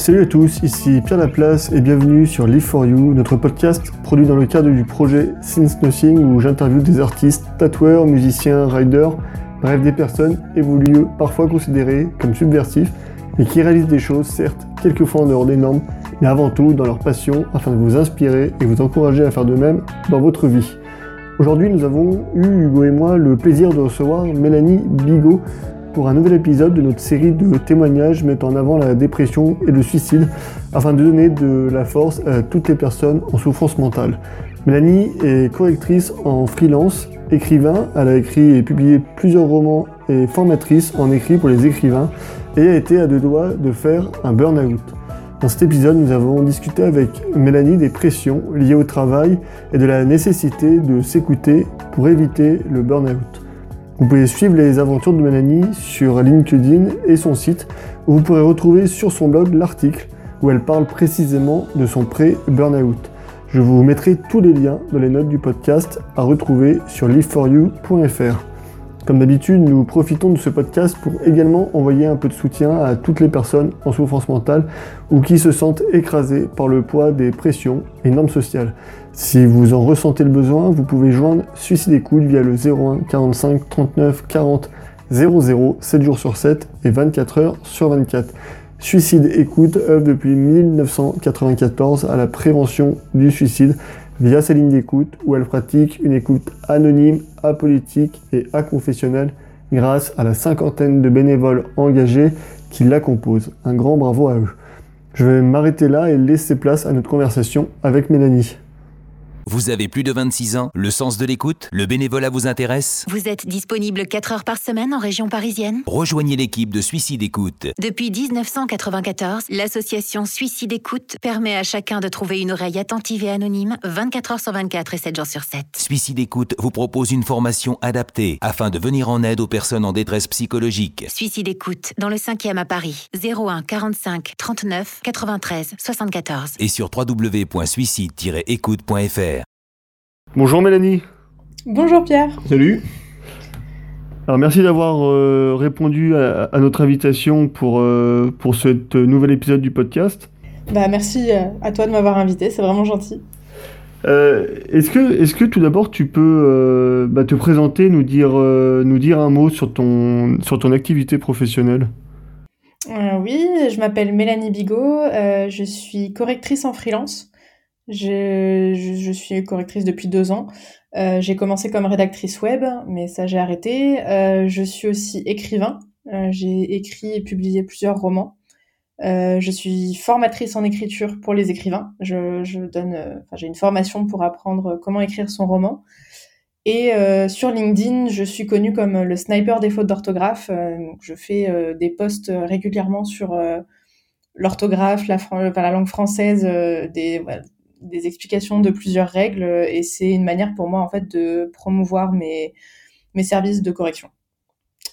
Salut à tous, ici Pierre Laplace et bienvenue sur Live for You, notre podcast produit dans le cadre du projet Since Nothing où j'interviewe des artistes, tatoueurs, musiciens, riders, bref des personnes évoluées parfois considérées comme subversifs et qui réalisent des choses certes quelquefois en dehors des normes mais avant tout dans leur passion afin de vous inspirer et vous encourager à faire de même dans votre vie. Aujourd'hui nous avons eu, Hugo et moi, le plaisir de recevoir Mélanie Bigot pour un nouvel épisode de notre série de témoignages mettant en avant la dépression et le suicide afin de donner de la force à toutes les personnes en souffrance mentale. Mélanie est correctrice en freelance, écrivain, elle a écrit et publié plusieurs romans et formatrice en écrit pour les écrivains et a été à deux doigts de faire un burn-out. Dans cet épisode, nous avons discuté avec Mélanie des pressions liées au travail et de la nécessité de s'écouter pour éviter le burn-out. Vous pouvez suivre les aventures de Mélanie sur LinkedIn et son site, où vous pourrez retrouver sur son blog l'article où elle parle précisément de son pré-burnout. Je vous mettrai tous les liens dans les notes du podcast à retrouver sur liveforyou.fr. Comme d'habitude, nous profitons de ce podcast pour également envoyer un peu de soutien à toutes les personnes en souffrance mentale ou qui se sentent écrasées par le poids des pressions et normes sociales. Si vous en ressentez le besoin, vous pouvez joindre Suicide Écoute via le 01 45 39 40 00 7 jours sur 7 et 24 heures sur 24. Suicide Écoute œuvre depuis 1994 à la prévention du suicide via sa ligne d'écoute où elle pratique une écoute anonyme, apolitique et aconfessionnelle grâce à la cinquantaine de bénévoles engagés qui la composent. Un grand bravo à eux. Je vais m'arrêter là et laisser place à notre conversation avec Mélanie. Vous avez plus de 26 ans, le sens de l'écoute, le bénévolat vous intéresse Vous êtes disponible 4 heures par semaine en région parisienne Rejoignez l'équipe de Suicide Écoute. Depuis 1994, l'association Suicide Écoute permet à chacun de trouver une oreille attentive et anonyme 24 heures sur 24 et 7 jours sur 7. Suicide Écoute vous propose une formation adaptée afin de venir en aide aux personnes en détresse psychologique. Suicide Écoute, dans le 5e à Paris, 01 45 39 93 74. Et sur www.suicide-écoute.fr. Bonjour Mélanie. Bonjour Pierre. Salut. Alors merci d'avoir euh, répondu à, à, notre invitation pour, euh, pour ce nouvel épisode du podcast. Bah merci euh, à toi de m'avoir invité, c'est vraiment gentil. est-ce que, est que tout d'abord tu peux bah, te présenter, nous dire, nous dire un mot sur ton, sur ton activité professionnelle? Oui, je m'appelle Mélanie Bigot, je suis correctrice en freelance. Je, je, suis correctrice depuis deux ans. Euh, j'ai commencé comme rédactrice web, mais ça j'ai arrêté. Euh, je suis aussi écrivain. Euh, j'ai écrit et publié plusieurs romans. Euh, je suis formatrice en écriture pour les écrivains. Je, je donne, euh, enfin, j'ai une formation pour apprendre comment écrire son roman. Et euh, sur LinkedIn, je suis connue comme le sniper des fautes d'orthographe. je fais des posts régulièrement sur l'orthographe, la, la, langue française, des, des explications de plusieurs règles et c'est une manière pour moi en fait de promouvoir mes, mes services de correction.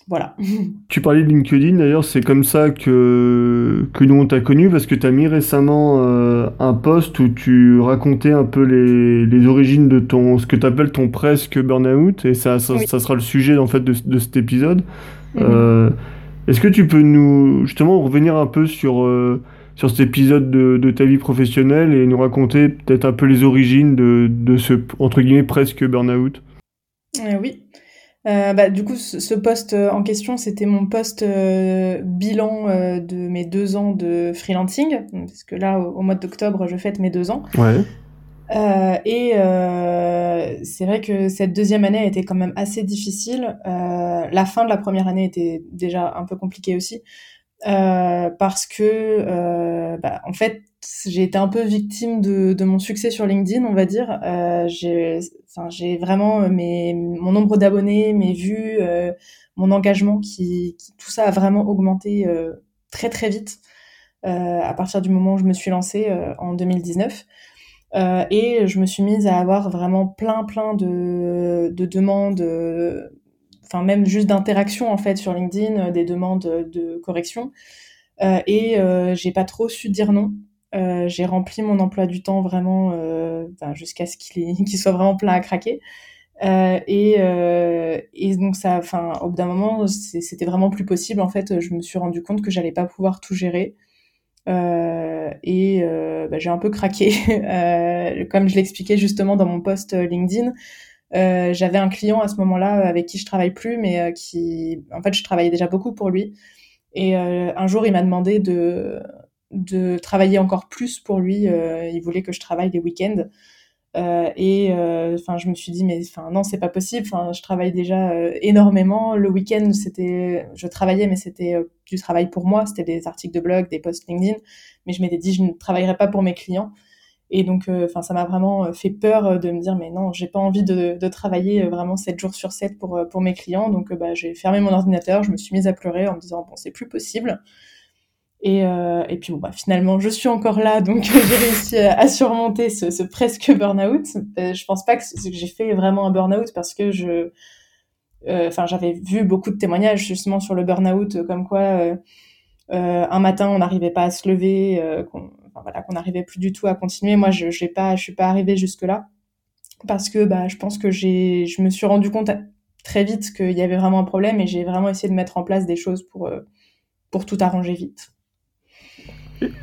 Voilà. Tu parlais de LinkedIn d'ailleurs, c'est comme ça que, que nous on t'a connu parce que tu as mis récemment euh, un post où tu racontais un peu les, les origines de ton ce que tu appelles ton presque burn-out et ça, ça, ça, sera le sujet en fait de, de cet épisode. Mm-hmm. euh, Est-ce que tu peux nous justement revenir un peu sur euh, sur cet épisode de, de, ta vie professionnelle et nous raconter peut-être un peu les origines de, de ce, entre guillemets, presque burn-out euh, Oui. Euh, bah, du coup, ce, ce poste en question, c'était mon poste euh, bilan de mes deux ans de freelancing, parce que là, au, au mois d'octobre, je fête mes deux ans. Ouais. Euh, et c'est vrai que cette deuxième année a été quand même assez difficile. la fin de la première année était déjà un peu compliquée aussi. Euh, parce que euh, bah, en fait j'ai été un peu victime de, de, mon succès sur LinkedIn on va dire. Euh, j'ai vraiment mes, mon nombre d'abonnés mes vues euh, mon engagement qui, qui, tout ça a vraiment augmenté euh, très très vite à partir du moment où je me suis lancée en 2019 et je me suis mise à avoir vraiment plein plein de, de demandes enfin même juste d'interaction en fait sur LinkedIn, euh, des demandes de correction. Euh, et euh, j'ai pas trop su dire non. J'ai rempli mon emploi du temps vraiment jusqu'à ce qu'il qu soit vraiment plein à craquer. Et, et, donc ça, enfin, au bout d'un moment, c'était vraiment plus possible. En fait, je me suis rendu compte que j'allais pas pouvoir tout gérer. et bah, j'ai un peu craqué. comme je l'expliquais justement dans mon post LinkedIn, j'avais un client à ce moment-là avec qui je travaille plus, mais qui, en fait, je travaillais déjà beaucoup pour lui. Et un jour, il m'a demandé de travailler encore plus pour lui. il voulait que je travaille les week-ends. Euh, et euh, enfin, je me suis dit mais enfin non, c'est pas possible. Enfin, je travaille déjà euh, énormément. Le week-end, c'était, je travaillais, mais c'était du travail pour moi. C'était des articles de blog, des posts LinkedIn. Mais je m'étais dit je ne travaillerai pas pour mes clients. Et donc, enfin, ça m'a vraiment fait peur de me dire mais non, j'ai pas envie de, de, travailler vraiment 7 jours sur 7 pour pour mes clients. Donc, bah, j'ai fermé mon ordinateur, je me suis mise à pleurer en me disant bon, c'est plus possible. Et, euh, et puis bon, bah, finalement, je suis encore là, donc j'ai réussi à, surmonter ce, ce presque burn-out. Euh, je pense pas que, que j'ai fait vraiment un burn-out parce que je, euh, enfin, j'avais vu beaucoup de témoignages justement sur le burn-out, comme quoi euh, un matin on n'arrivait pas à se lever, qu'on, enfin, voilà, qu'on n'arrivait plus du tout à continuer. Moi, je, j'ai pas, je suis pas arrivée jusque là parce que bah, je pense que j'ai, je me suis rendu compte très vite qu'il y avait vraiment un problème et j'ai vraiment essayé de mettre en place des choses pour pour tout arranger vite.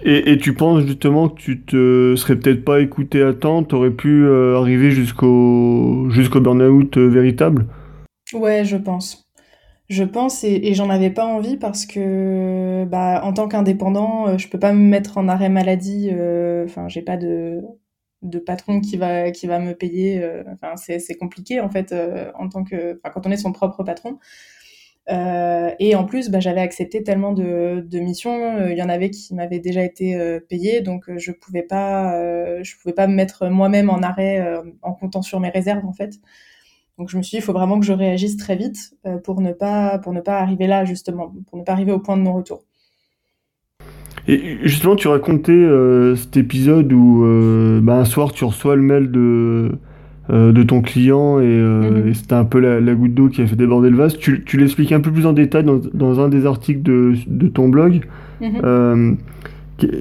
Et, tu penses justement que tu te serais peut-être pas écouté à temps, t'aurais pu euh, arriver jusqu'au jusqu'au burn-out euh, véritable? Ouais, je pense. Je pense et, j'en avais pas envie parce que bah en tant qu'indépendant, euh, je peux pas me mettre en arrêt maladie. Enfin, j'ai pas de de patron qui va qui va me payer. Enfin, c'est compliqué en fait en tant que quand on est son propre patron. Euh, et en plus, bah, j'avais accepté tellement de, de missions. Euh, il y en avait qui m'avaient déjà été euh, payées, donc je pouvais pas, je pouvais pas me mettre moi-même en arrêt en comptant sur mes réserves en fait. Donc je me suis dit, il faut vraiment que je réagisse très vite pour ne pas pour ne pas arriver là justement, pour ne pas arriver au point de non retour. Et justement, tu racontais cet épisode où bah, un soir tu reçois le mail de euh, de ton client euh, mhm. et, c'était un peu la, goutte d'eau qui a fait déborder le vase. Tu, tu l'expliques un peu plus en détail dans, un des articles de, ton blog. Mhm. Euh,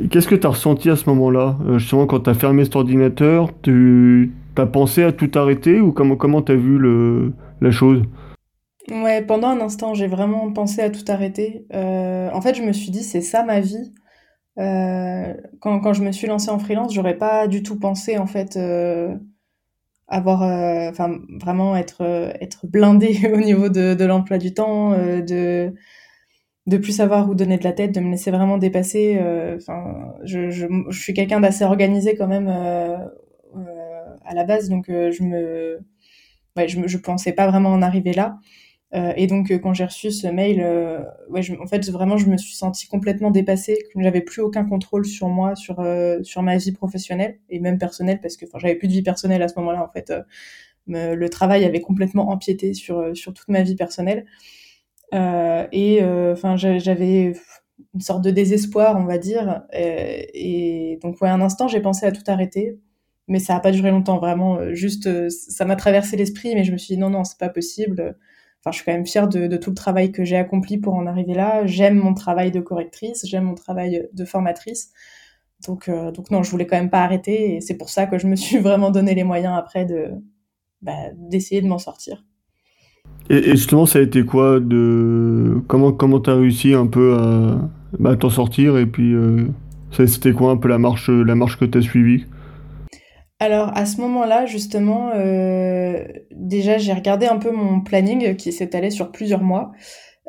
qu'est-ce que tu as ressenti à ce moment-là? Justement, quand tu as fermé cet ordinateur, tu as pensé à tout arrêter ou comment comment tu as vu la chose? Ouais, pendant un instant, j'ai vraiment pensé à tout arrêter. en fait, je me suis dit, c'est ça ma vie. quand, quand, je me suis lancée en freelance, j'aurais pas du tout pensé en fait avoir euh, enfin vraiment être euh, être blindé au niveau de, l'emploi du temps euh, de de plus savoir où donner de la tête de me laisser vraiment dépasser je, suis quelqu'un d'assez organisé quand même à la base donc je me ouais je, je pensais pas vraiment en arriver là euh, et donc, euh, quand j'ai reçu ce mail, euh, ouais, en fait, vraiment, je me suis sentie complètement dépassée, que j'avais plus aucun contrôle sur moi, sur sur ma vie professionnelle et même personnelle, parce que j'avais plus de vie personnelle à ce moment-là. En fait, le travail avait complètement empiété sur sur toute ma vie personnelle. et enfin, j'avais une sorte de désespoir, on va dire. Et, donc, ouais, un instant, j'ai pensé à tout arrêter mais ça a pas duré longtemps vraiment juste ça m'a traversé l'esprit mais je me suis dit non non c'est pas possible enfin, je suis quand même fière de, tout le travail que j'ai accompli pour en arriver là. J'aime mon travail de correctrice, j'aime mon travail de formatrice. Donc, euh, donc non, je voulais quand même pas arrêter et c'est pour ça que je me suis vraiment donné les moyens après de bah, d'essayer de m'en sortir. Et, justement, ça a été quoi de comment comment t'as réussi un peu à bah, t'en sortir et puis euh, c'était quoi un peu la marche la marche que t'as suivie? Alors à ce moment-là, justement, euh, déjà j'ai regardé un peu mon planning qui s'étalait sur plusieurs mois.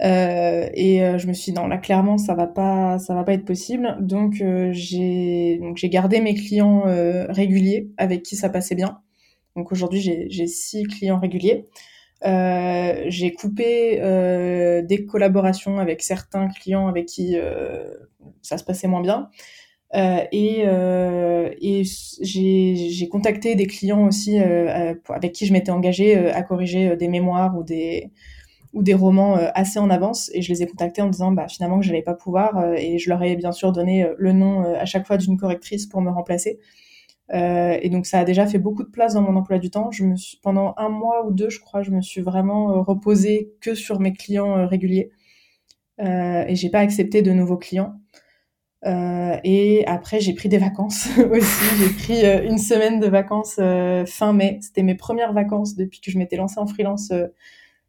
Euh, et euh, je me suis dit non là clairement ça va pas va pas être possible. Donc j'ai gardé mes clients réguliers avec qui ça passait bien. Donc aujourd'hui j'ai six clients réguliers. J'ai coupé des collaborations avec certains clients avec qui ça se passait moins bien et, euh, et j'ai contacté des clients aussi euh, avec qui je m'étais engagée à corriger des mémoires ou des romans assez en avance et je les ai contactés en disant bah finalement que j'allais pas pouvoir et je leur ai bien sûr donné le nom à chaque fois d'une correctrice pour me remplacer euh, et donc ça a déjà fait beaucoup de place dans mon emploi du temps. Pendant un mois ou deux, je crois, je me suis vraiment reposée que sur mes clients réguliers euh, et j'ai pas accepté de nouveaux clients. Euh, et après, j'ai pris des vacances aussi. J'ai pris euh, une semaine de vacances euh, fin mai. C'était mes premières vacances depuis que je m'étais lancée en freelance.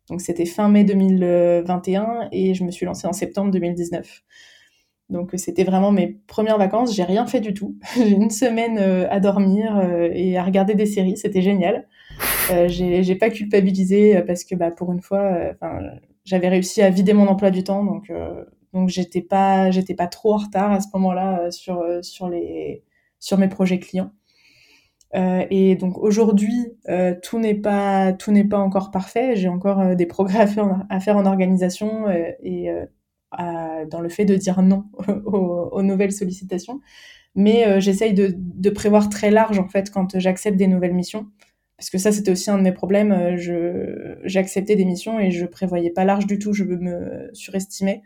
donc c'était fin mai 2021 et je me suis lancée en septembre 2019. Donc c'était vraiment mes premières vacances. J'ai rien fait du tout. j'ai une semaine à dormir et à regarder des séries. C'était génial. j'ai pas culpabilisé parce que bah, pour une fois, j'avais réussi à vider mon emploi du temps. Donc donc j'étais pas j'étais pas trop en retard à ce moment-là sur sur les sur mes projets clients. Euh, et donc aujourd'hui, euh, tout n'est pas tout n'est pas encore parfait. J'ai encore euh, des progrès à faire, à faire en organisation et dans le fait de dire non aux, nouvelles sollicitations. Mais j'essaye de, de, prévoir très large en fait quand j'accepte des nouvelles missions, parce que ça c'était aussi un de mes problèmes. J'acceptais des missions et je prévoyais pas large du tout. Je me surestimais.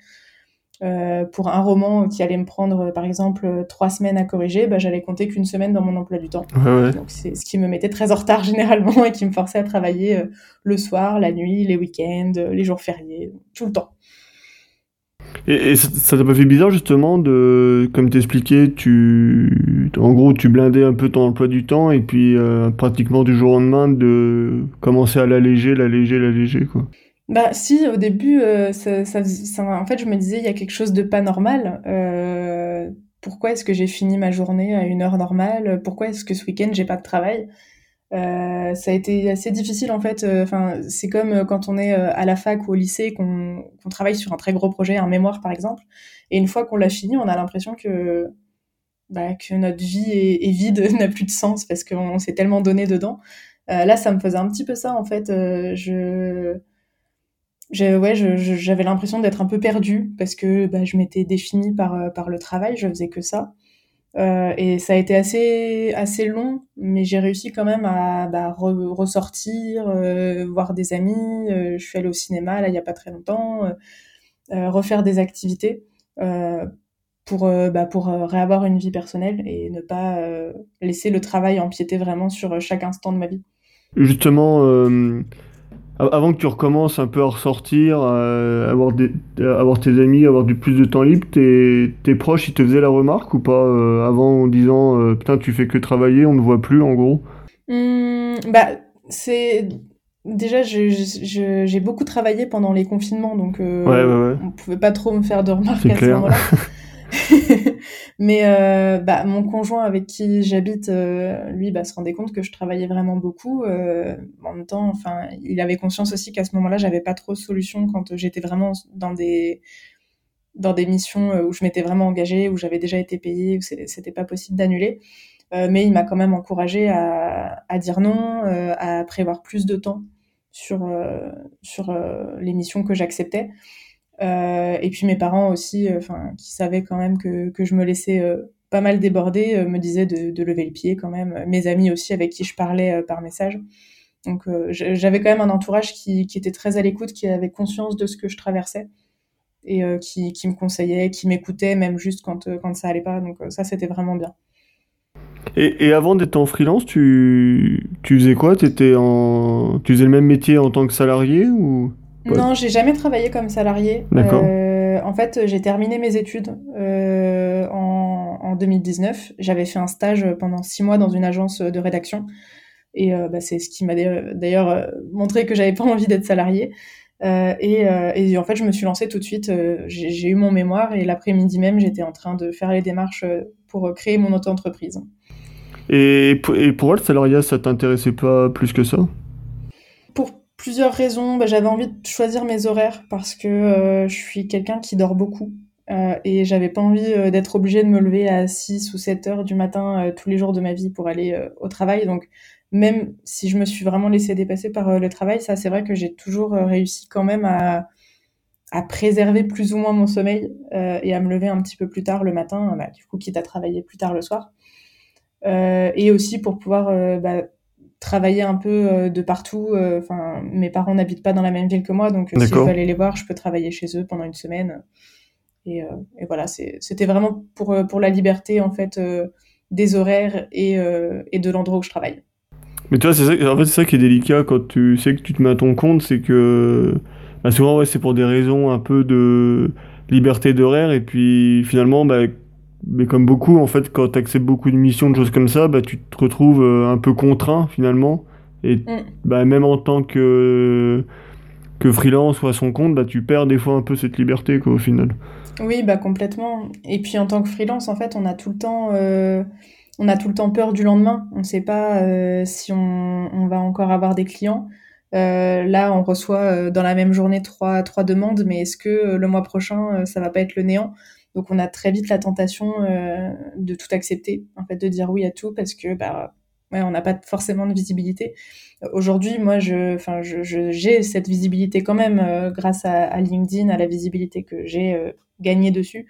Euh, pour un roman qui allait me prendre, par exemple, trois semaines à corriger, bah, j'allais compter qu'une semaine dans mon emploi du temps. Donc c'est ce qui me mettait très en retard généralement et qui me forçait à travailler euh, le soir, la nuit, les week-ends, euh, les jours fériés, tout le temps. Et, ça t'a pas fait bizarre justement de, comme t'expliquais, tu, en gros, tu blindais un peu ton emploi du temps et puis pratiquement du jour au lendemain de commencer à l'alléger, l'alléger, l'alléger quoi. Bah si, au début, euh, ça, ça, en fait, je me disais, il y a quelque chose de pas normal. Euh, pourquoi est-ce que j'ai fini ma journée à une heure normale? Pourquoi est-ce que ce week-end, j'ai pas de travail? Euh, Ça a été assez difficile, en fait. Enfin, c'est comme quand on est à la fac ou au lycée, qu'on travaille sur un très gros projet, un mémoire, par exemple. Et une fois qu'on l'a fini, on a l'impression que, bah, que notre vie est, est vide, n'a plus de sens, parce qu'on s'est tellement donné dedans. là, ça me faisait un petit peu ça, en fait. je ouais, j'avais l'impression d'être un peu perdue parce que bah, je m'étais définie par, euh, par le travail, je faisais que ça. Euh, et ça a été assez, long, mais j'ai réussi quand même à bah, ressortir, euh, voir des amis. je suis allée au cinéma là il y a pas très longtemps, refaire des activités pour, bah, pour réavoir une vie personnelle et ne pas laisser le travail empiéter vraiment sur chaque instant de ma vie. Justement, avant que tu recommences un peu à ressortir, à avoir, des, avoir tes amis, avoir du plus de temps libre, tes, tes proches, ils te faisaient la remarque ou pas euh, avant en disant euh, putain tu fais que travailler, on ne voit plus en gros? Mmh, Bah c'est déjà j'ai beaucoup travaillé pendant les confinements donc euh, ouais, ouais, on pouvait pas trop me faire de remarques à ce moment-là. Mais euh, bah, mon conjoint avec qui j'habite, euh, lui, bah, se rendait compte que je travaillais vraiment beaucoup. Euh, en même temps, enfin, il avait conscience aussi qu'à ce moment-là, j'avais pas trop de solutions quand j'étais vraiment dans des dans des missions où je m'étais vraiment engagée, où j'avais déjà été payée, où c'était pas possible d'annuler. mais il m'a quand même encouragée à, à dire non, à prévoir plus de temps sur sur les missions que j'acceptais. Euh, et puis mes parents aussi, euh, enfin, qui savaient quand même que, que je me laissais euh, pas mal déborder, me disaient de, lever le pied quand même. Mes amis aussi, avec qui je parlais par message. Donc j'avais quand même un entourage qui, qui était très à l'écoute, qui avait conscience de ce que je traversais et qui, qui, me conseillait, qui m'écoutait, même juste quand, quand ça allait pas. Donc ça, c'était vraiment bien. Et, et avant d'être en freelance, tu, tu faisais quoi? Étais en... Tu faisais le même métier en tant que salarié ou? Non, j'ai jamais travaillé comme salarié. Euh, en fait, j'ai terminé mes études euh, en, en, 2019. J'avais fait un stage pendant six mois dans une agence de rédaction. Et euh, bah, c'est ce qui m'a d'ailleurs montré que j'avais pas envie d'être salarié. Et, et, en fait, je me suis lancée tout de suite. j'ai eu mon mémoire et l'après-midi même, j'étais en train de faire les démarches pour créer mon auto-entreprise. Et, et pour le salariat, ça t'intéressait pas plus que ça? Plusieurs raisons. Bah, j'avais envie de choisir mes horaires parce que euh, je suis quelqu'un qui dort beaucoup. Euh, et j'avais pas envie euh, d'être obligée de me lever à 6 ou 7 heures du matin tous les jours de ma vie pour aller au travail. Donc même si je me suis vraiment laissée dépasser par le travail, ça c'est vrai que j'ai toujours réussi quand même à, à préserver plus ou moins mon sommeil et à me lever un petit peu plus tard le matin, bah, du coup quitte à travailler plus tard le soir. et aussi pour pouvoir bah, travailler un peu euh, de partout. Euh, enfin, mes parents n'habitent pas dans la même ville que moi, donc euh, si je veux aller les voir, je peux travailler chez eux pendant une semaine. Et, et voilà, c'était vraiment pour, pour la liberté en fait des horaires et, et de l'endroit où je travaille. Mais tu vois, c'est ça, en fait, ça qui est délicat quand tu sais que tu te mets à ton compte, c'est que bah, souvent, ouais, c'est pour des raisons un peu de liberté d'horaire, et puis finalement, bah, mais comme beaucoup, en fait, quand tu acceptes beaucoup de missions, de choses comme ça, bah, tu te retrouves euh, un peu contraint finalement. Et mm. bah, même en tant que que freelance ou à son compte, bah, tu perds des fois un peu cette liberté quoi, au final. Oui, bah complètement. Et puis en tant que freelance, en fait, on a tout le temps, euh, on a tout le temps peur du lendemain. On ne sait pas euh, si on, on, va encore avoir des clients. Euh, là, on reçoit dans la même journée trois, trois demandes, mais est-ce que le mois prochain, ça va pas être le néant? Donc, on a très vite la tentation de tout accepter, en fait, de dire oui à tout parce que bah ouais, on n'a pas forcément de visibilité. Aujourd'hui, moi, je, enfin, j'ai cette visibilité quand même euh, grâce à, LinkedIn, à la visibilité que j'ai euh, gagnée dessus.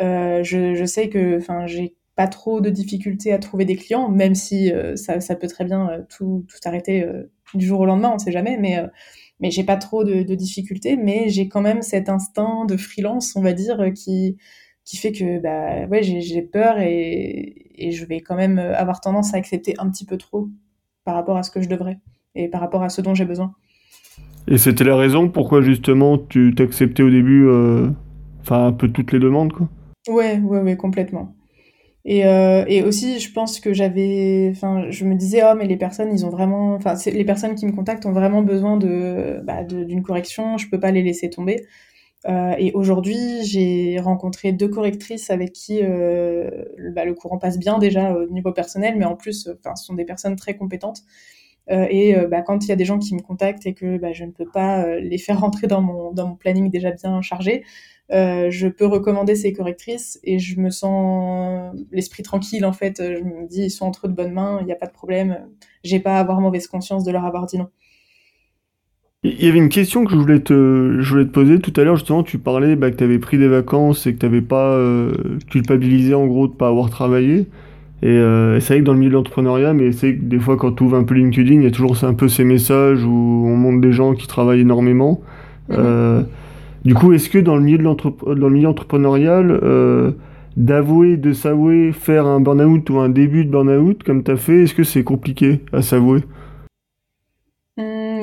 Euh, je, sais que, enfin, j'ai pas trop de difficultés à trouver des clients, même si euh, ça, ça, peut très bien euh, tout, tout arrêter du jour au lendemain, on sait jamais, mais mais j'ai pas trop de, de difficultés, mais j'ai quand même cet instinct de freelance, on va dire, qui qui fait que bah ouais j'ai peur et, et, je vais quand même avoir tendance à accepter un petit peu trop par rapport à ce que je devrais et par rapport à ce dont j'ai besoin. Et c'était la raison pourquoi justement tu t'acceptais au début euh, un peu toutes les demandes quoi? Ouais ouais ouais complètement. Et, euh, et aussi je pense que j'avais enfin je me disais oh mais les personnes ils ont vraiment enfin les personnes qui me contactent ont vraiment besoin de bah, d'une correction je peux pas les laisser tomber euh, et aujourd'hui, j'ai rencontré deux correctrices avec qui euh, bah, le courant passe bien déjà au niveau personnel, mais en plus, enfin, ce sont des personnes très compétentes. Euh, et euh, bah, quand il y a des gens qui me contactent et que bah, je ne peux pas euh, les faire rentrer dans mon, dans mon planning déjà bien chargé, euh, je peux recommander ces correctrices et je me sens l'esprit tranquille en fait. Je me dis ils sont entre de bonnes mains, il n'y a pas de problème. J'ai pas à avoir mauvaise conscience de leur avoir dit non. Il y avait une question que je voulais te, je voulais te poser tout à l'heure, justement, tu parlais bah, que tu avais pris des vacances et que tu n'avais pas euh, culpabilisé en gros de pas avoir travaillé. Et euh, c'est vrai que dans le milieu de l'entrepreneuriat, mais c'est que des fois quand tu ouvres un peu LinkedIn, il y a toujours un peu ces messages où on montre des gens qui travaillent énormément. Mmh. Du coup, est-ce que dans le milieu entrepreneurial, euh, d'avouer, de s'avouer, faire un burn-out ou un début de burn-out comme tu as fait, est-ce que c'est compliqué à s'avouer?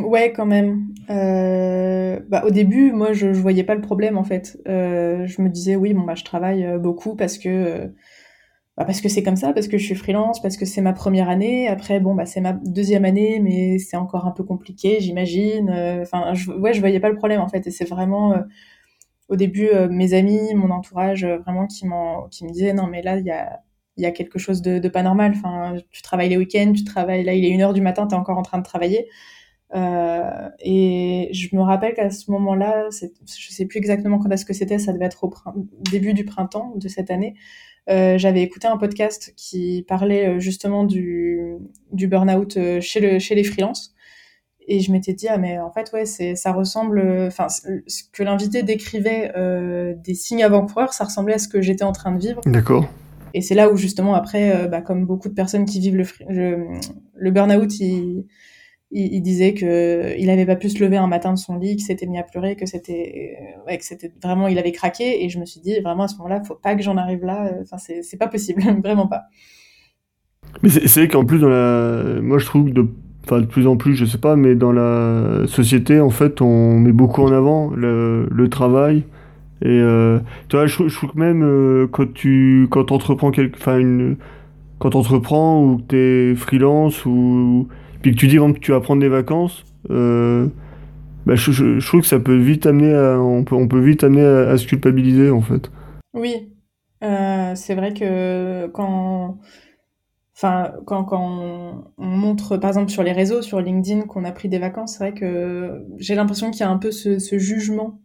Ouais, quand même. Euh, bah, au début, moi, je, je voyais pas le problème en fait. Euh, je me disais oui, bon bah je travaille beaucoup parce que bah, parce que c'est comme ça, parce que je suis freelance, parce que c'est ma première année. Après, bon bah c'est ma deuxième année, mais c'est encore un peu compliqué, j'imagine. Euh, enfin, je, ouais, je voyais pas le problème en fait. Et c'est vraiment au début mes amis, mon entourage, vraiment qui m'en qui me disaient non mais là il y a quelque chose de, de, pas normal. Enfin, tu travailles les week-ends, tu travailles là, il est une heure du matin, tu es encore en train de travailler. Euh, et je me rappelle qu'à ce moment-là, je sais plus exactement quand est-ce que c'était, ça devait être au début du printemps de cette année. Euh, j'avais écouté un podcast qui parlait euh, justement du, du burn-out euh, chez, le, chez les freelances. Et je m'étais dit, ah, mais en fait, ouais, c'est, ça ressemble, enfin, ce que l'invité décrivait euh, des signes avant-coureurs, ça ressemblait à ce que j'étais en train de vivre. D'accord. Et c'est là où, justement, après, euh, bah, comme beaucoup de personnes qui vivent le, le, le burn-out, ils, il, disait que il avait pas pu se lever un matin de son lit, qu'il s'était mis à pleurer, que c'était ouais, que c'était vraiment il avait craqué. Et je me suis dit vraiment à ce moment-là, faut pas que j'en arrive là, enfin c'est c'est pas possible, vraiment pas. Mais c'est vrai qu'en plus moi je trouve de enfin de plus en plus, je sais pas, mais dans la société en fait, on met beaucoup en avant le, travail. Et euh, tu je, trouve que même euh, quand tu quand entreprends quelque enfin une quand entreprends ou que t'es freelance ou puis que tu dis que tu vas prendre des vacances, euh, bah, je, trouve que ça peut vite amener à, on peut, vite amener à, se culpabiliser en fait. Oui, euh, c'est vrai que quand, enfin, quand, on, on, montre, par exemple, sur les réseaux, sur LinkedIn, qu'on a pris des vacances, c'est vrai que j'ai l'impression qu'il y a un peu ce, jugement,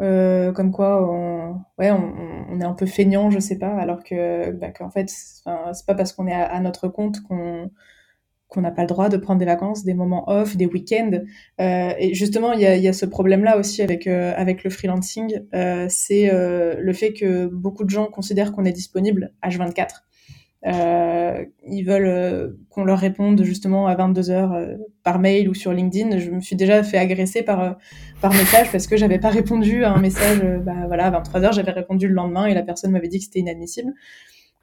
euh, comme quoi on, ouais, on, est un peu feignant, je sais pas, alors que, bah, qu'en fait, c'est pas parce qu'on est à notre compte qu'on qu'on n'a pas le droit de prendre des vacances, des moments off, des week-ends. Euh, et justement, il y a, y a, ce problème-là aussi avec euh, avec le freelancing, euh, c'est euh, le fait que beaucoup de gens considèrent qu'on est disponible H24. Euh, ils veulent euh, qu'on leur réponde justement à 22 heures par mail ou sur LinkedIn. Je me suis déjà fait agresser par par message parce que j'avais pas répondu à un message. bah voilà, à 23 heures, j'avais répondu le lendemain et la personne m'avait dit que c'était inadmissible.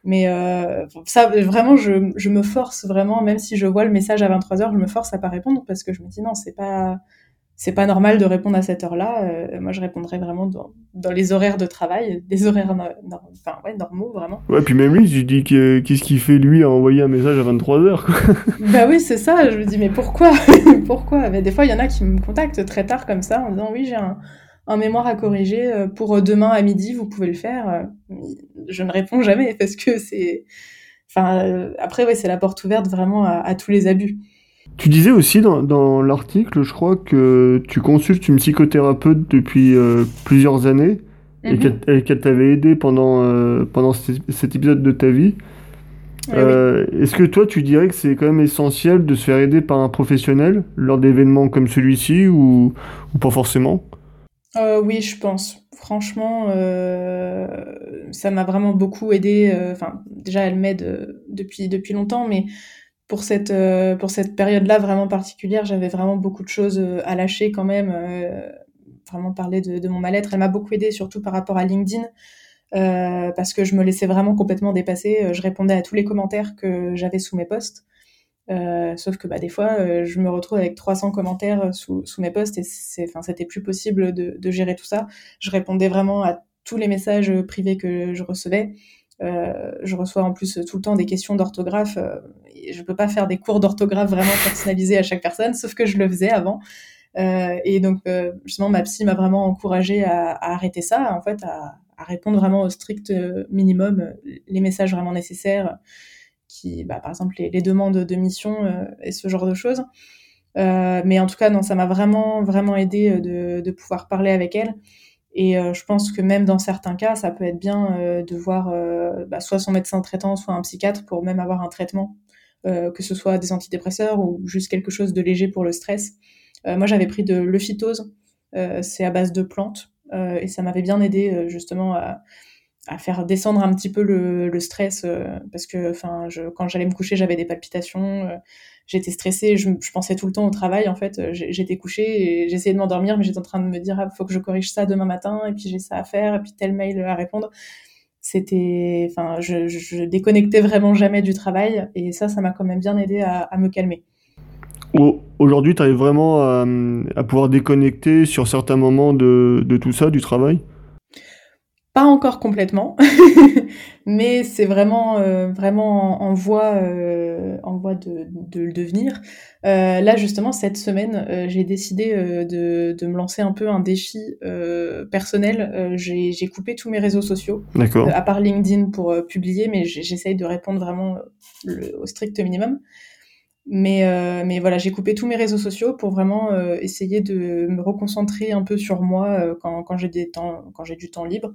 Mais euh, ça, vraiment, je, je, me force vraiment, même si je vois le message à 23h, je me force à pas répondre parce que je me dis non, c'est pas, c'est pas normal de répondre à cette heure-là. Euh, moi, je répondrais vraiment dans, dans, les horaires de travail, des horaires enfin, ouais, normaux, vraiment. Ouais, puis même lui, je dis qu'est-ce qu'il fait lui à envoyer un message à 23h Bah oui, c'est ça. Je me dis, mais pourquoi? Pourquoi? Mais des fois, il y en a qui me contactent très tard comme ça en disant, oui, j'ai un, un, mémoire à corriger euh, pour demain à midi, vous pouvez le faire. Je ne réponds jamais parce que c'est. Enfin, euh, après, ouais, c'est la porte ouverte vraiment à, à tous les abus. Tu disais aussi dans, dans l'article, je crois, que tu consultes une psychothérapeute depuis euh, plusieurs années et mhm. qu'elle t'avait aidé pendant, euh, pendant cet épisode de ta vie. Euh, est-ce que toi, tu dirais que c'est quand même essentiel de se faire aider par un professionnel lors d'événements comme celui-ci ou, ou, pas forcément? Oui, je pense. Franchement, ça m'a vraiment beaucoup aidé. Enfin, déjà, elle m'aide depuis, depuis longtemps, mais pour cette euh, pour cette période-là vraiment particulière, j'avais vraiment beaucoup de choses euh, à lâcher quand même. Euh, vraiment parler de, de mon mal-être. Elle m'a beaucoup aidé, surtout par rapport à LinkedIn, euh, parce que je me laissais vraiment complètement dépasser. Je répondais à tous les commentaires que j'avais sous mes posts. Euh, sauf que bah, des fois, je me retrouve avec 300 commentaires sous, sous mes posts et c'est, c'était plus possible de, de gérer tout ça. Je répondais vraiment à tous les messages privés que je recevais. Euh, je reçois en plus tout le temps des questions d'orthographe. Euh, je peux pas faire des cours d'orthographe vraiment personnalisés à chaque personne, sauf que je le faisais avant. Euh, et donc euh, justement, ma psy m'a vraiment encouragée à, à, arrêter ça, en fait, à, à, répondre vraiment au strict minimum, les messages vraiment nécessaires, bah, par exemple, les, demandes de mission et ce genre de choses. mais en tout cas, non, ça m'a vraiment vraiment aidé de, de pouvoir parler avec elle. Et euh, je pense que même dans certains cas, ça peut être bien euh, de voir euh, bah, soit son médecin traitant, soit un psychiatre pour même avoir un traitement, que ce soit des antidépresseurs ou juste quelque chose de léger pour le stress. moi, j'avais pris de l'euphytose, c'est à base de plantes, et ça m'avait bien aidé justement à, à, faire descendre un petit peu le, stress, parce que enfin, quand j'allais me coucher, j'avais des palpitations j'étais stressée, je, pensais tout le temps au travail en fait. J'étais couchée et j'essayais de m'endormir, mais j'étais en train de me dire ah, faut que je corrige ça demain matin et puis j'ai ça à faire et puis tel mail à répondre. C'était, enfin, je, je, déconnectais vraiment jamais du travail et ça, ça m'a quand même bien aidé à, me calmer. Aujourd'hui, tu arrives vraiment à, pouvoir déconnecter sur certains moments de tout ça, du travail? Pas encore complètement, mais c'est vraiment euh, vraiment en, voie euh, en voie de, de le devenir. Euh, là justement cette semaine, euh, j'ai décidé euh, de, de me lancer un peu un défi personnel. j'ai coupé tous mes réseaux sociaux, à part LinkedIn pour publier, mais j'essaye de répondre vraiment le, au strict minimum. Mais, mais voilà, j'ai coupé tous mes réseaux sociaux pour vraiment essayer de me reconcentrer un peu sur moi quand, quand j'ai des temps, quand j'ai du temps libre.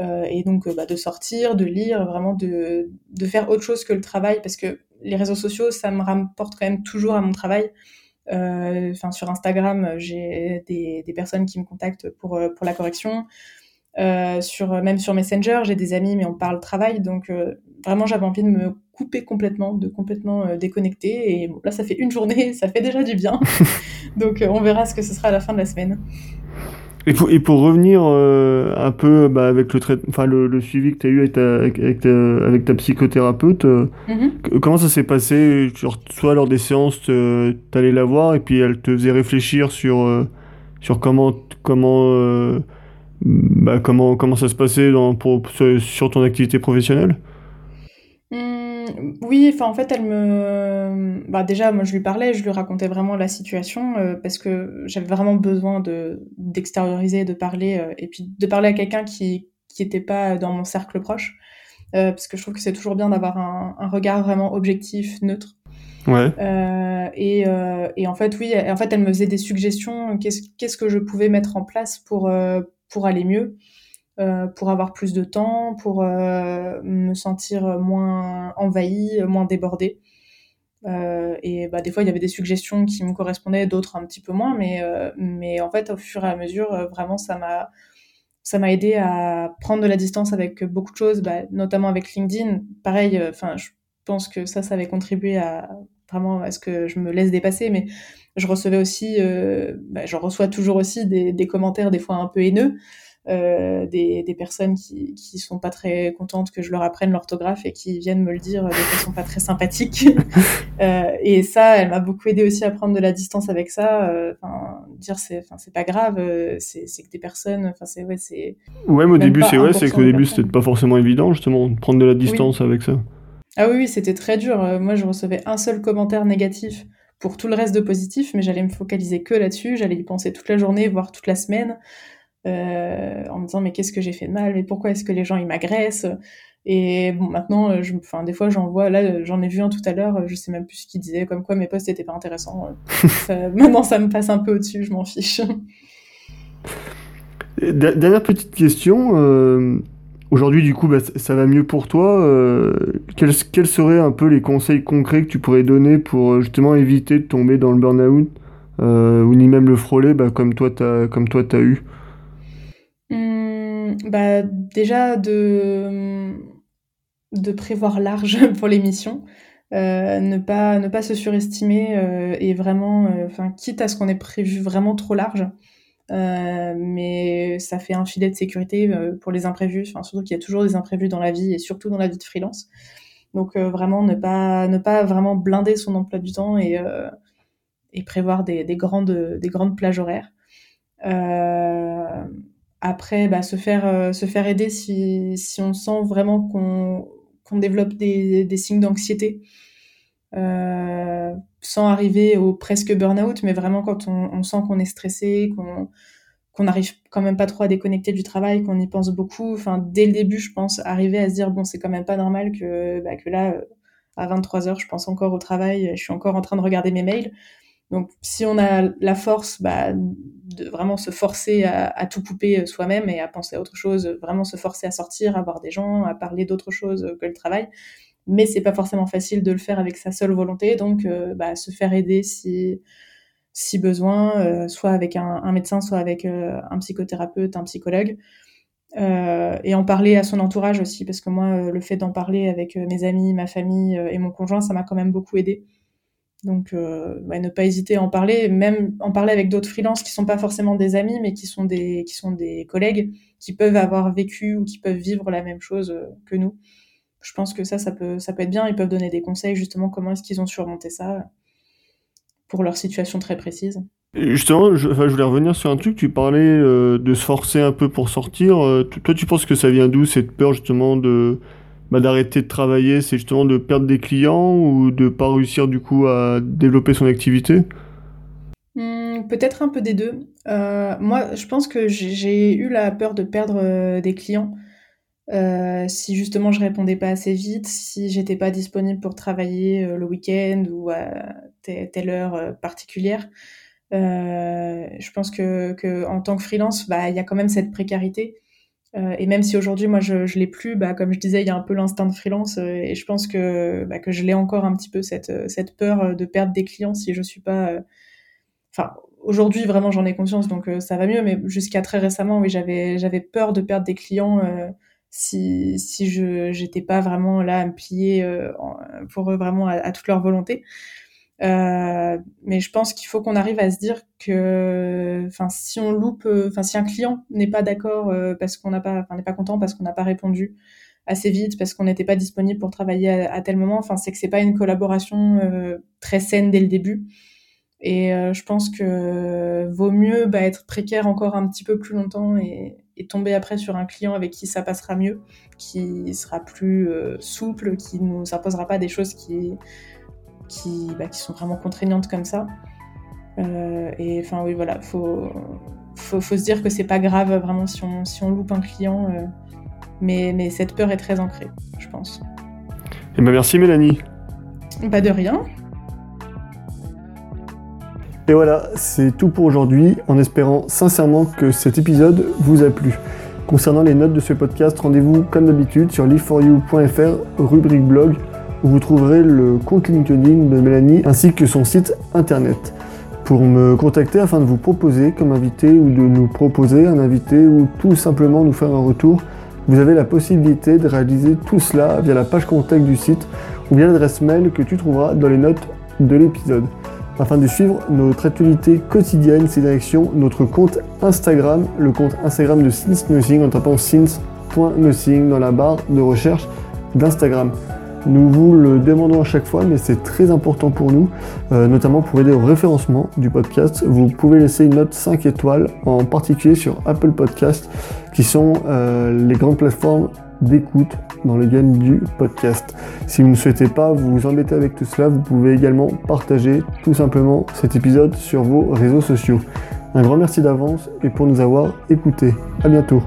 Euh, et donc bah, de sortir, de lire, vraiment de, de faire autre chose que le travail, parce que les réseaux sociaux, ça me rapporte quand même toujours à mon travail. Euh, enfin, sur Instagram, j'ai des, des, personnes qui me contactent pour, pour la correction. Euh, sur, même sur Messenger, j'ai des amis, mais on parle travail. Donc, euh, vraiment, j'avais envie de me couper complètement, de complètement euh, déconnecter. Et bon, là, ça fait une journée, ça fait déjà du bien. donc, on verra ce que ce sera à la fin de la semaine. Et pour, et pour revenir un peu bah, avec le, enfin, le, le, suivi que tu as eu avec ta, avec, ta, avec ta psychothérapeute, mm-hmm. comment ça s'est passé? Genre, Soit lors des séances, tu allais la voir et puis elle te faisait réfléchir sur, sur comment, comment, bah, comment, comment ça se passait dans, pour, sur ton activité professionnelle? Mmh, oui, enfin en fait, elle me, bah déjà, moi je lui parlais, je lui racontais vraiment la situation euh, parce que j'avais vraiment besoin de d'extérioriser, de parler euh, et puis de parler à quelqu'un qui qui était pas dans mon cercle proche euh, parce que je trouve que c'est toujours bien d'avoir un, un, regard vraiment objectif, neutre. Ouais. et et en fait, oui, en fait, elle me faisait des suggestions. Qu'est-ce qu'est-ce que je pouvais mettre en place pour pour aller mieux. Euh, pour avoir plus de temps, pour euh, me sentir moins envahie, moins débordée. Euh, et bah, des fois, il y avait des suggestions qui me correspondaient, d'autres un petit peu moins, mais, mais en fait, au fur et à mesure, vraiment, ça m'a ça m'a aidé à prendre de la distance avec beaucoup de choses, bah, notamment avec LinkedIn. Pareil, enfin, je pense que ça, ça avait contribué à vraiment à ce que je me laisse dépasser, mais je recevais aussi, bah, je reçois toujours aussi des, des commentaires des fois un peu haineux. Euh, des, des, personnes qui, qui sont pas très contentes que je leur apprenne l'orthographe et qui viennent me le dire de façon pas très sympathique. euh, et ça, elle m'a beaucoup aidé aussi à prendre de la distance avec ça. Euh, dire c'est, enfin c'est pas grave, c'est, c'est que des personnes, enfin c'est ouais c'est. Ouais, mais au début c'est ouais, c'est qu'au début c'était pas forcément évident justement de prendre de la distance avec ça. Ah oui, oui c'était très dur. Moi je recevais un seul commentaire négatif pour tout le reste de positif, mais j'allais me focaliser que là-dessus, j'allais y penser toute la journée, voire toute la semaine, euh, en me disant mais qu'est-ce que j'ai fait de mal, mais pourquoi est-ce que les gens ils m'agressent? Et bon maintenant, euh, je, enfin des fois j'en vois, là j'en ai vu un tout à l'heure, je sais même plus ce qu'il disait, comme quoi mes posts étaient pas intéressants. maintenant ça me passe un peu au-dessus, je m'en fiche. Dernière petite question. Euh, Aujourd'hui, du coup, bah, ça va mieux pour toi. Euh, quels, seraient un peu les conseils concrets que tu pourrais donner pour euh, justement éviter de tomber dans le burn-out euh, ou ni même le frôler bah, comme toi tu as, eu? Mmh, bah, Déjà de, de prévoir large pour l'émission. ne, pas, ne pas se surestimer et vraiment, enfin quitte à ce qu'on ait prévu vraiment trop large, euh, mais ça fait un filet de sécurité euh, pour les imprévus, surtout qu'il y a toujours des imprévus dans la vie et surtout dans la vie de freelance. Donc euh, vraiment ne pas ne pas vraiment blinder son emploi du temps et prévoir des, des, grandes des grandes plages horaires. après, bah, se faire se faire aider si si on sent vraiment qu'on qu'on développe des, des signes d'anxiété. Euh, sans arriver au presque burn-out, mais vraiment quand on, sent qu'on est stressé, qu'on n'arrive quand même pas trop à déconnecter du travail, qu'on y pense beaucoup. Enfin, dès le début, je pense, arriver à se dire, bon, c'est quand même pas normal que, bah, que là, euh, à 23 heures, je pense encore au travail, je suis encore en train de regarder mes mails. Donc, si on a la force bah, de vraiment se forcer à, à tout couper euh, soi-même et à penser à autre chose, vraiment se forcer à sortir, à voir des gens, à parler d'autre chose que le travail, mais c'est pas forcément facile de le faire avec sa seule volonté, donc euh, bah, se faire aider si si besoin, euh, soit avec un, médecin, soit avec euh, un psychothérapeute, un psychologue, et en parler à son entourage aussi, parce que moi, le fait d'en parler avec mes amis, ma famille et mon conjoint, ça m'a quand même beaucoup aidé. Donc, bah, ne pas hésiter à en parler, même en parler avec d'autres freelances qui sont pas forcément des amis, mais qui sont des qui sont des collègues, qui peuvent avoir vécu ou qui peuvent vivre la même chose que nous je pense que ça, ça peut, ça peut être bien. Ils peuvent donner des conseils justement comment est-ce qu'ils ont surmonté ça pour leur situation très précise. justement, je, voulais revenir sur un truc. Tu parlais euh, de se forcer un peu pour sortir. Euh, toi, tu penses que ça vient d'où cette peur justement de bah, d'arrêter de travailler? C'est justement de perdre des clients ou de pas réussir du coup à développer son activité? Hmm, Peut-être un peu des deux. Euh, moi, je pense que j'ai eu la peur de perdre des clients euh, si justement je répondais pas assez vite, si j'étais pas disponible pour travailler euh, le week-end ou à telle heure euh, particulière. je pense que, que, en tant que freelance, bah il y a quand même cette précarité. et même si aujourd'hui moi je, je l'ai plus, bah comme je disais, il y a un peu l'instinct de freelance et je pense que bah, que je l'ai encore un petit peu cette cette peur de perdre des clients si je suis pas. Enfin aujourd'hui vraiment j'en ai conscience donc ça va mieux, mais jusqu'à très récemment oui j'avais j'avais peur de perdre des clients si, si je j'étais pas vraiment là à me plier euh, pour eux vraiment à, toute leur volonté. Euh, mais je pense qu'il faut qu'on arrive à se dire que, enfin, si on loupe, enfin, si un client n'est pas d'accord euh, parce qu'on n'a pas, n'est pas content parce qu'on n'a pas répondu assez vite, parce qu'on n'était pas disponible pour travailler à, tel moment, enfin, c'est que c'est pas une collaboration très saine dès le début. Et je pense que vaut mieux bah, être précaire encore un petit peu plus longtemps et, et tomber après sur un client avec qui ça passera mieux, qui sera plus euh, souple, qui nous imposera pas des choses qui, qui, bah, qui sont vraiment contraignantes comme ça. Euh, et enfin oui voilà, faut, faut, faut se dire que c'est pas grave vraiment si on, si on loupe un client, euh, mais, mais cette peur est très ancrée, je pense. Et eh ben merci Mélanie. Pas de rien. Et voilà, c'est tout pour aujourd'hui, en espérant sincèrement que cet épisode vous a plu. Concernant les notes de ce podcast, rendez-vous comme d'habitude sur liveforyou.fr, rubrique blog, où vous trouverez le compte LinkedIn de Mélanie ainsi que son site internet. Pour me contacter afin de vous proposer comme invité ou de nous proposer un invité ou tout simplement nous faire un retour, vous avez la possibilité de réaliser tout cela via la page contact du site ou bien l'adresse mail que tu trouveras dans les notes de l'épisode. Afin de suivre notre actualité quotidienne, c'est direction notre compte Instagram, le compte Instagram de Since Nothing en tapant since.nothing dans la barre de recherche d'Instagram. Nous vous le demandons à chaque fois, mais c'est très important pour nous, euh, notamment pour aider au référencement du podcast. Vous pouvez laisser une note 5 étoiles, en particulier sur Apple Podcast, qui sont euh, les grandes plateformes d'écoute dans le game du podcast. Si vous ne souhaitez pas vous embêter avec tout cela, vous pouvez également partager tout simplement cet épisode sur vos réseaux sociaux. Un grand merci d'avance et pour nous avoir écoutés. À bientôt.